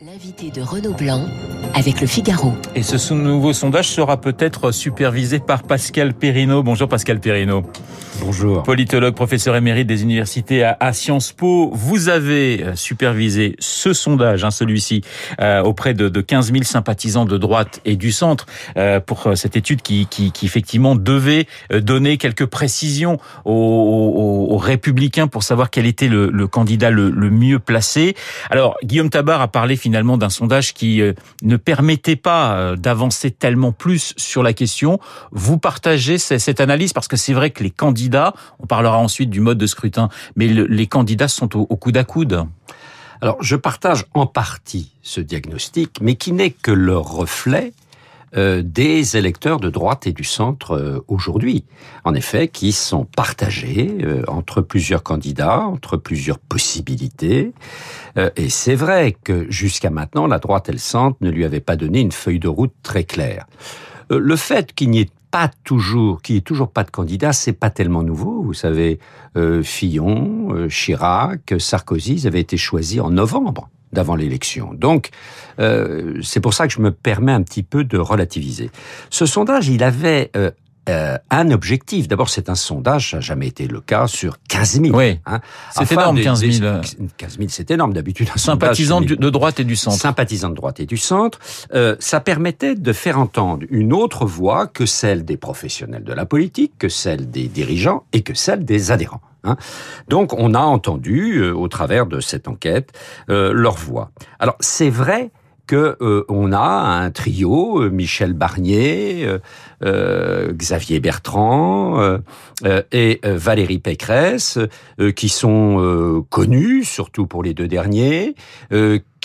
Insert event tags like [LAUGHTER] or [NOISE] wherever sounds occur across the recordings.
L'invité de Renaud Blanc avec le Figaro. Et ce nouveau sondage sera peut-être supervisé par Pascal Perrineau. Bonjour Pascal Perrineau. Bonjour. Politologue, professeur émérite des universités à, Sciences Po. Vous avez euh, supervisé ce sondage, hein, celui-ci, euh, auprès de, de, 15 000 sympathisants de droite et du centre, euh, pour cette étude qui, qui, qui, effectivement devait donner quelques précisions aux, aux, aux, républicains pour savoir quel était le, le candidat le, le, mieux placé. Alors, Guillaume Tabar a parlé finalement d'un sondage qui ne permettait pas d'avancer tellement plus sur la question. Vous partagez cette analyse parce que c'est vrai que les candidats on parlera ensuite du mode de scrutin, mais les candidats sont au, coude à coude. Alors, je partage en partie ce diagnostic, mais qui n'est que le reflet euh, des électeurs de droite et du centre euh, aujourd'hui. En effet, qui sont partagés euh, entre plusieurs candidats, entre plusieurs possibilités. et c'est vrai que jusqu'à maintenant, la droite et le centre ne lui avaient pas donné une feuille de route très claire. le fait qu'il n'y ait pas toujours, qui est toujours pas de candidat, c'est pas tellement nouveau. Vous savez, euh, Fillon, euh, Chirac, Sarkozy, ils avaient été choisis en novembre d'avant l'élection. Donc, euh, c'est pour ça que je me permets un petit peu de relativiser. Ce sondage, il avait euh, un objectif. D'abord, c'est un sondage, ça n'a jamais été le cas, sur 15 000. Oui, hein. c'est énorme, 15 000. 15 000, c'est énorme. D'habitude, un Sympathisants de droite et du centre. Sympathisants de droite et du centre. Euh, ça permettait de faire entendre une autre voix que celle des professionnels de la politique, que celle des dirigeants et que celle des adhérents. Hein. Donc, on a entendu, euh, au travers de cette enquête, euh, leur voix. Alors, c'est vrai que euh, on a un trio euh, Michel Barnier, euh, Xavier Bertrand et Valérie Pécresse qui sont connus surtout pour les deux derniers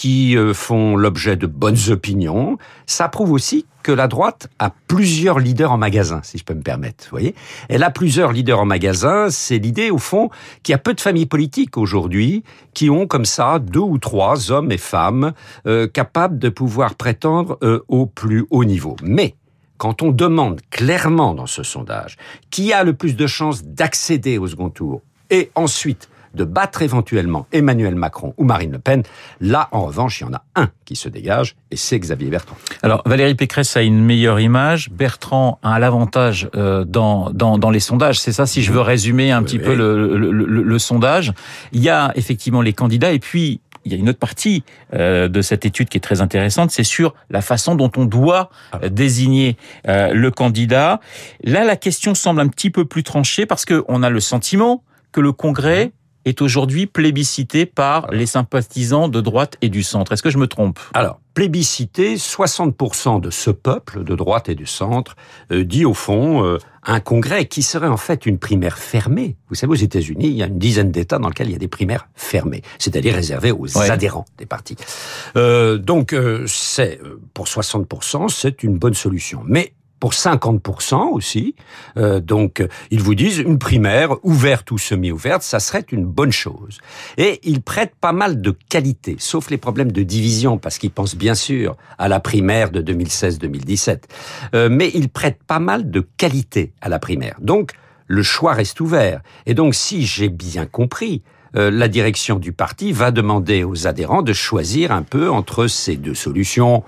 qui euh, font l'objet de bonnes opinions. Ça prouve aussi que la droite a plusieurs leaders en magasin, si je peux me permettre. Vous voyez, elle a plusieurs leaders en magasin. C'est l'idée, au fond, qu'il y a peu de familles politiques aujourd'hui qui ont comme ça deux ou trois hommes et femmes euh, capables de pouvoir prétendre euh, au plus haut niveau. Mais quand on demande clairement dans ce sondage qui a le plus de chances d'accéder au second tour et ensuite de battre éventuellement Emmanuel Macron ou Marine Le Pen. Là, en revanche, il y en a un qui se dégage, et c'est Xavier Bertrand. Alors, Valérie Pécresse a une meilleure image, Bertrand a l'avantage euh, dans, dans, dans, les sondages. C'est ça, si je veux résumer un petit peu le, le, le, sondage. Il y a effectivement les candidats, et puis il y a une autre partie euh, de cette étude qui est très intéressante, c'est sur la façon dont on doit ah. désigner euh, le candidat. Là, la question semble un petit peu plus tranchée parce qu'on a le sentiment que le Congrès est aujourd'hui plébiscité par les sympathisants de droite et du centre. Est-ce que je me trompe? Alors, plébiscité, 60% de ce peuple de droite et du centre euh, dit au fond euh, un congrès qui serait en fait une primaire fermée. Vous savez, aux États-Unis, il y a une dizaine d'États dans lesquels il y a des primaires fermées, c'est-à-dire réservées aux adhérents des partis. Euh, donc, euh, c'est pour 60%, c'est une bonne solution. Mais pour 50% aussi. Euh, donc, ils vous disent une primaire ouverte ou semi-ouverte, ça serait une bonne chose. Et ils prêtent pas mal de qualité, sauf les problèmes de division, parce qu'ils pensent bien sûr à la primaire de 2016-2017. Euh, mais ils prêtent pas mal de qualité à la primaire. Donc, le choix reste ouvert. Et donc, si j'ai bien compris, euh, la direction du parti va demander aux adhérents de choisir un peu entre ces deux solutions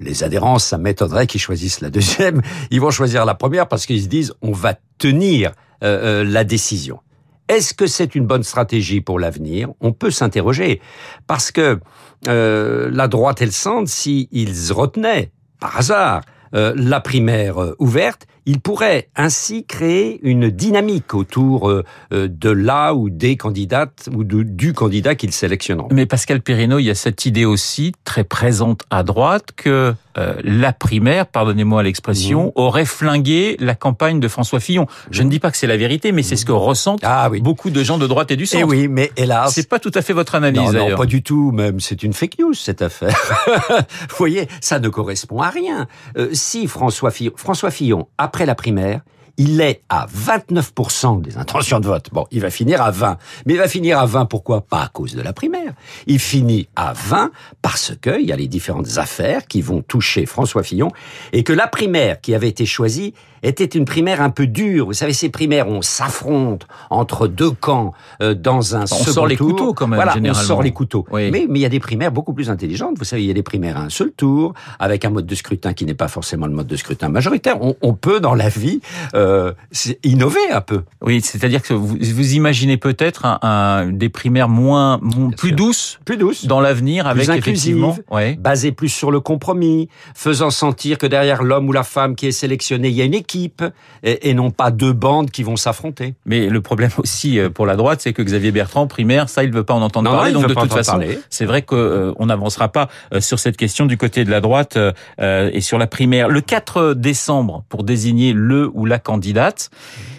les adhérents, ça m'étonnerait qu'ils choisissent la deuxième. Ils vont choisir la première parce qu'ils se disent on va tenir euh, euh, la décision. Est-ce que c'est une bonne stratégie pour l'avenir? On peut s'interroger parce que euh, la droite et le centre, s'ils retenaient par hasard la primaire ouverte, il pourrait ainsi créer une dynamique autour euh, euh, de là ou des candidates ou du candidat qu'ils sélectionneront. Mais Pascal Perrineau, il y a cette idée aussi très présente à droite que euh, la primaire, pardonnez-moi l'expression, aurait flingué la campagne de François Fillon. Je ne dis pas que c'est la vérité, mais c'est ce que ressentent ah beaucoup de gens de droite et du centre. Et eh oui, mais hélas, c'est pas tout à fait votre analyse. Non, non pas du tout. Même, c'est une fake news cette affaire. [LAUGHS] Vous voyez, ça ne correspond à rien. si François Fillon, François Fillon a après la primaire, il est à 29% des intentions de vote. Bon, il va finir à 20. Mais il va finir à 20 pourquoi? Pas à cause de la primaire. Il finit à 20 parce qu'il y a les différentes affaires qui vont toucher François Fillon et que la primaire qui avait été choisie était une primaire un peu dure. Vous savez, ces primaires, on s'affronte entre deux camps euh, dans un on second sort les tour. couteaux quand même, Voilà, on généralement. sort les couteaux. Oui. Mais mais il y a des primaires beaucoup plus intelligentes. Vous savez, il y a des primaires à un seul tour, avec un mode de scrutin qui n'est pas forcément le mode de scrutin majoritaire. On, on peut dans la vie euh, innover un peu. Oui, c'est-à-dire que vous, vous imaginez peut-être un, un- des primaires moins, moins- plus sûr. douces Plus douce. dans l'avenir avec effectivement. Ouais. basé plus sur le compromis, faisant sentir que derrière l'homme ou la femme qui est sélectionné, il y a une équipe et, et non pas deux bandes qui vont s'affronter. Mais le problème aussi euh, pour la droite, c'est que Xavier Bertrand, primaire, ça, il veut pas en entendre Non, parler. donc de toute façon, c'est vrai qu'on n'avancera pas euh, sur cette question du côté de la droite euh, euh, et sur la primaire. Le 4 décembre, pour désigner le ou la candidate,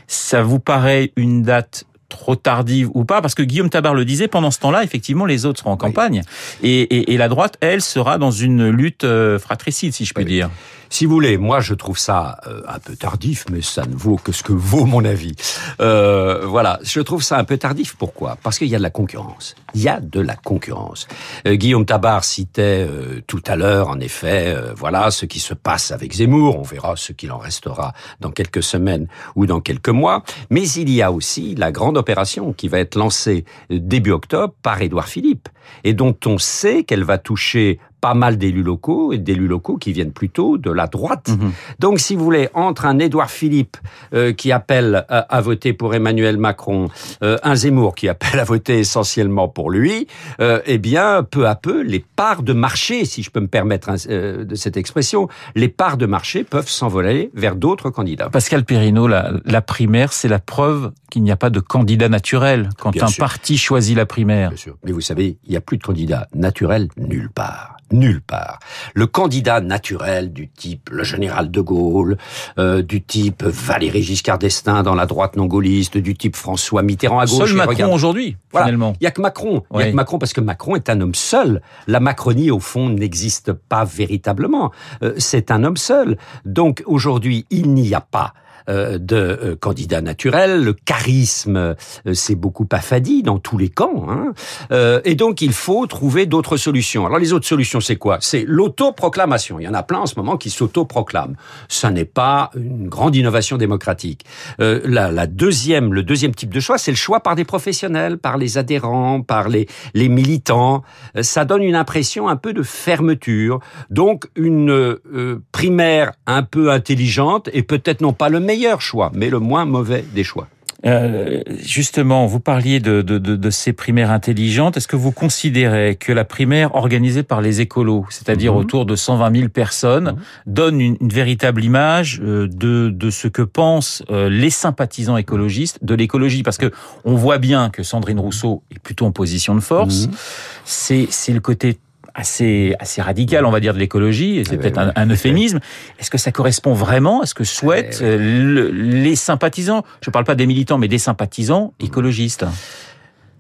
ça vous paraît une date trop tardive ou pas Parce que Guillaume Tabar le disait, pendant ce temps-là, effectivement, les autres seront en campagne. Et, et, et la droite, elle, sera dans une lutte euh, fratricide, si je puis Oui. dire. Si vous voulez, moi je trouve ça euh, un peu tardif, mais ça ne vaut que ce que vaut mon avis. Euh, voilà, je trouve ça un peu tardif. Pourquoi? Parce qu'il y a de la concurrence. Il y a de la concurrence. Euh, Guillaume Tabar citait euh, tout à l'heure, en effet, euh, voilà ce qui se passe avec Zemmour. On verra ce qu'il en restera dans quelques semaines ou dans quelques mois. Mais il y a aussi la grande opération qui va être lancée début octobre par Édouard Philippe et dont on sait qu'elle va toucher pas mal d'élus locaux et d'élus locaux qui viennent plutôt de la droite. Mhm. Donc, si vous voulez, entre un Édouard Philippe euh, qui appelle à, à voter pour Emmanuel Macron, euh, un Zemmour qui appelle à voter essentiellement pour lui, euh, eh bien, peu à peu, les parts de marché, si je peux me permettre euh, de cette expression, les parts de marché peuvent s'envoler vers d'autres candidats. Pascal Perrineau, la, la primaire, c'est la preuve qu'il n'y a pas de candidat naturel quand Bien un sûr. parti choisit la primaire. Bien sûr. Mais vous savez, il n'y a plus de candidat naturel nulle part. Nulle part. Le candidat naturel du type le général de Gaulle, euh, du type Valéry Giscard d'Estaing dans la droite non gaulliste, du type François Mitterrand à gauche. Seul Macron aujourd'hui, Voilà. finalement. Il y a que Macron. Il y Ouais. a que Macron parce que Macron est un homme seul. La Macronie, au fond, n'existe pas véritablement. Euh, c'est un homme seul. Donc aujourd'hui, il n'y a pas de euh, candidat naturel. Le charisme, euh, c'est beaucoup affadi dans tous les camps. Hein. Euh, et donc, il faut trouver d'autres solutions. Alors, les autres solutions, c'est quoi? C'est l'autoproclamation. Il y en a plein en ce moment qui s'autoproclament. Ça n'est pas une grande innovation démocratique. Euh, la, la deuxième, le deuxième type de choix, c'est le choix par des professionnels, par les adhérents, par les, les militants. Euh, Ça donne une impression un peu de fermeture. Donc, une euh, primaire un peu intelligente et peut-être non pas le meilleur choix, mais le moins mauvais des choix. Euh, justement, vous parliez de, de, de, de ces primaires intelligentes. Est-ce que vous considérez que la primaire organisée par les écolos, c'est-à-dire Mhm. autour de 120 000 personnes, Mhm. donne une, une véritable image euh, de, de ce que pensent euh, les sympathisants écologistes de l'écologie? Parce que on voit bien que Sandrine Rousseau est plutôt en position de force. Mhm. C'est c'est le côté assez assez radical, on va dire, de l'écologie. et C'est Ah oui, peut-être oui, un, un euphémisme. Est-ce que ça correspond vraiment? À ce que souhaitent Eh euh, le- les sympathisants? Je ne parle pas des militants, mais des sympathisants écologistes.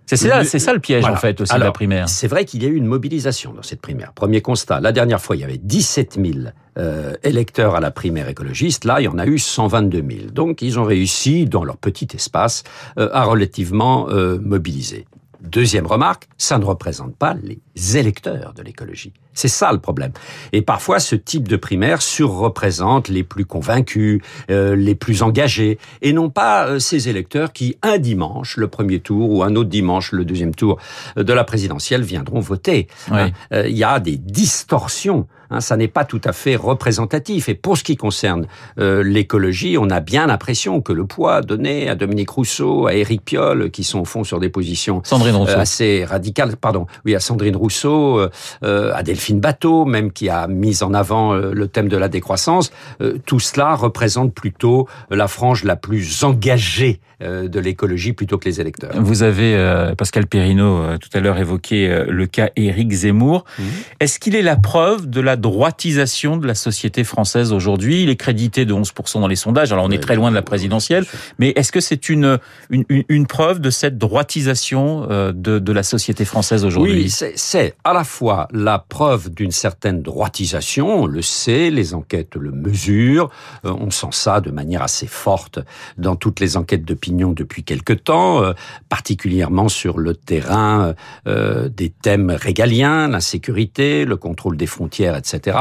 C'est ça, Le- c'est ça le piège voilà. en fait aussi de la Alors, primaire. C'est vrai qu'il y a eu une mobilisation dans cette primaire. Premier constat, la dernière fois, il y avait 17 000 euh, électeurs à la primaire écologiste. Là, il y en a eu 122 000. Donc, ils ont réussi, dans leur petit espace, euh, à relativement euh, mobiliser. Deuxième remarque, ça ne représente pas les électeurs de l'écologie. C'est ça le problème. Et parfois, ce type de primaire surreprésente les plus convaincus, euh, les plus engagés, et non pas euh, ces électeurs qui, un dimanche, le premier tour, ou un autre dimanche, le deuxième tour euh, de la présidentielle, viendront voter. Oui. Hein, euh, Il y a des distorsions. Hein, ça n'est pas tout à fait représentatif. Et pour ce qui concerne euh, l'écologie, on a bien l'impression que le poids donné à Dominique Rousseau, à Éric Piolle, qui sont au fond sur des positions Sandrine Rousseau. assez radicales, pardon, oui, à Sandrine Rousseau, à Delphine Bateau, même qui a mis en avant euh, le thème de la décroissance, euh, tout cela représente plutôt la frange la plus engagée euh, de l'écologie plutôt que les électeurs. Vous avez, Pascal Perrineau, tout à l'heure évoqué le cas Éric Zemmour. Mhm. Est-ce qu'il est la preuve de la droitisation de la société française aujourd'hui? Il est crédité de 11% dans les sondages, alors on est très loin de la présidentielle, mais est-ce que c'est une, une, preuve de cette droitisation de, de la société française aujourd'hui? Oui, c'est à la fois la preuve d'une certaine droitisation, on le sait, les enquêtes le mesurent, euh, on sent ça de manière assez forte dans toutes les enquêtes d'opinion depuis quelque temps, euh, particulièrement sur le terrain euh, des thèmes régaliens, la sécurité, le contrôle des frontières, etc.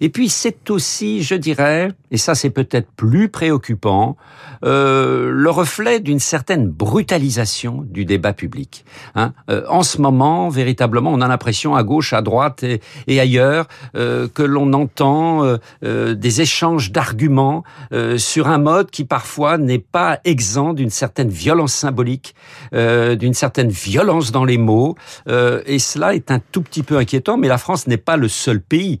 Et puis c'est aussi, je dirais, et ça c'est peut-être plus préoccupant, le reflet d'une certaine brutalisation du débat public. Hein. En ce moment, véritablement, on a l'impression à gauche, à droite et, et ailleurs euh, que l'on entend euh, euh, des échanges d'arguments sur un mode qui parfois n'est pas exempt d'une certaine violence symbolique, d'une certaine violence dans les mots. et cela est un tout petit peu inquiétant, mais la France n'est pas le seul pays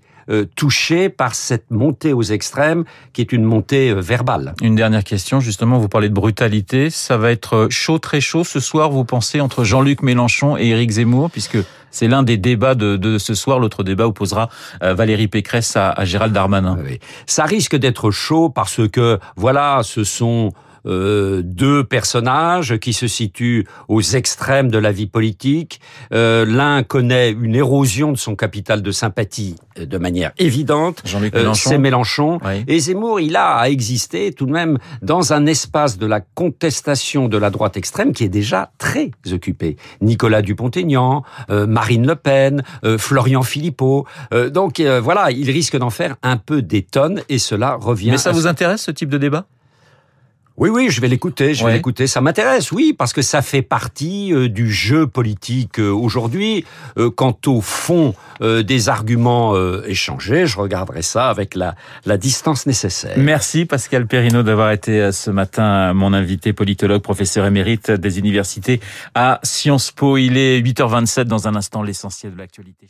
touché par cette montée aux extrêmes qui est une montée verbale. Une dernière question, justement, vous parlez de brutalité. Ça va être chaud, très chaud ce soir, vous pensez, entre Jean-Luc Mélenchon et Éric Zemmour, puisque c'est l'un des débats de, de, ce soir. L'autre débat opposera Valérie Pécresse à, à Gérald Darmanin. Oui. Ça risque d'être chaud parce que, voilà, ce sont euh, deux personnages qui se situent aux extrêmes de la vie politique. Euh, L'un connaît une érosion de son capital de sympathie euh, de manière évidente. Euh, c'est Mélenchon. Oui. Et Zemmour, il a à exister tout de même dans un espace de la contestation de la droite extrême qui est déjà très occupé. Nicolas Dupont-Aignan, Marine Le Pen, Florian Philippot. donc voilà, il risque d'en faire un peu des tonnes et cela revient. Mais ça vous intéresse ce type de débat? Oui, oui, je vais l'écouter, je vais l'écouter. Ça m'intéresse, oui, parce que ça fait partie euh, du jeu politique euh, aujourd'hui. Euh, quant au fond des arguments échangés, je regarderai ça avec la, la distance nécessaire. Merci Pascal Perrineau d'avoir été ce matin mon invité, politologue, professeur émérite des universités à Sciences Po. Il est 8h27 dans un instant, l'essentiel de l'actualité.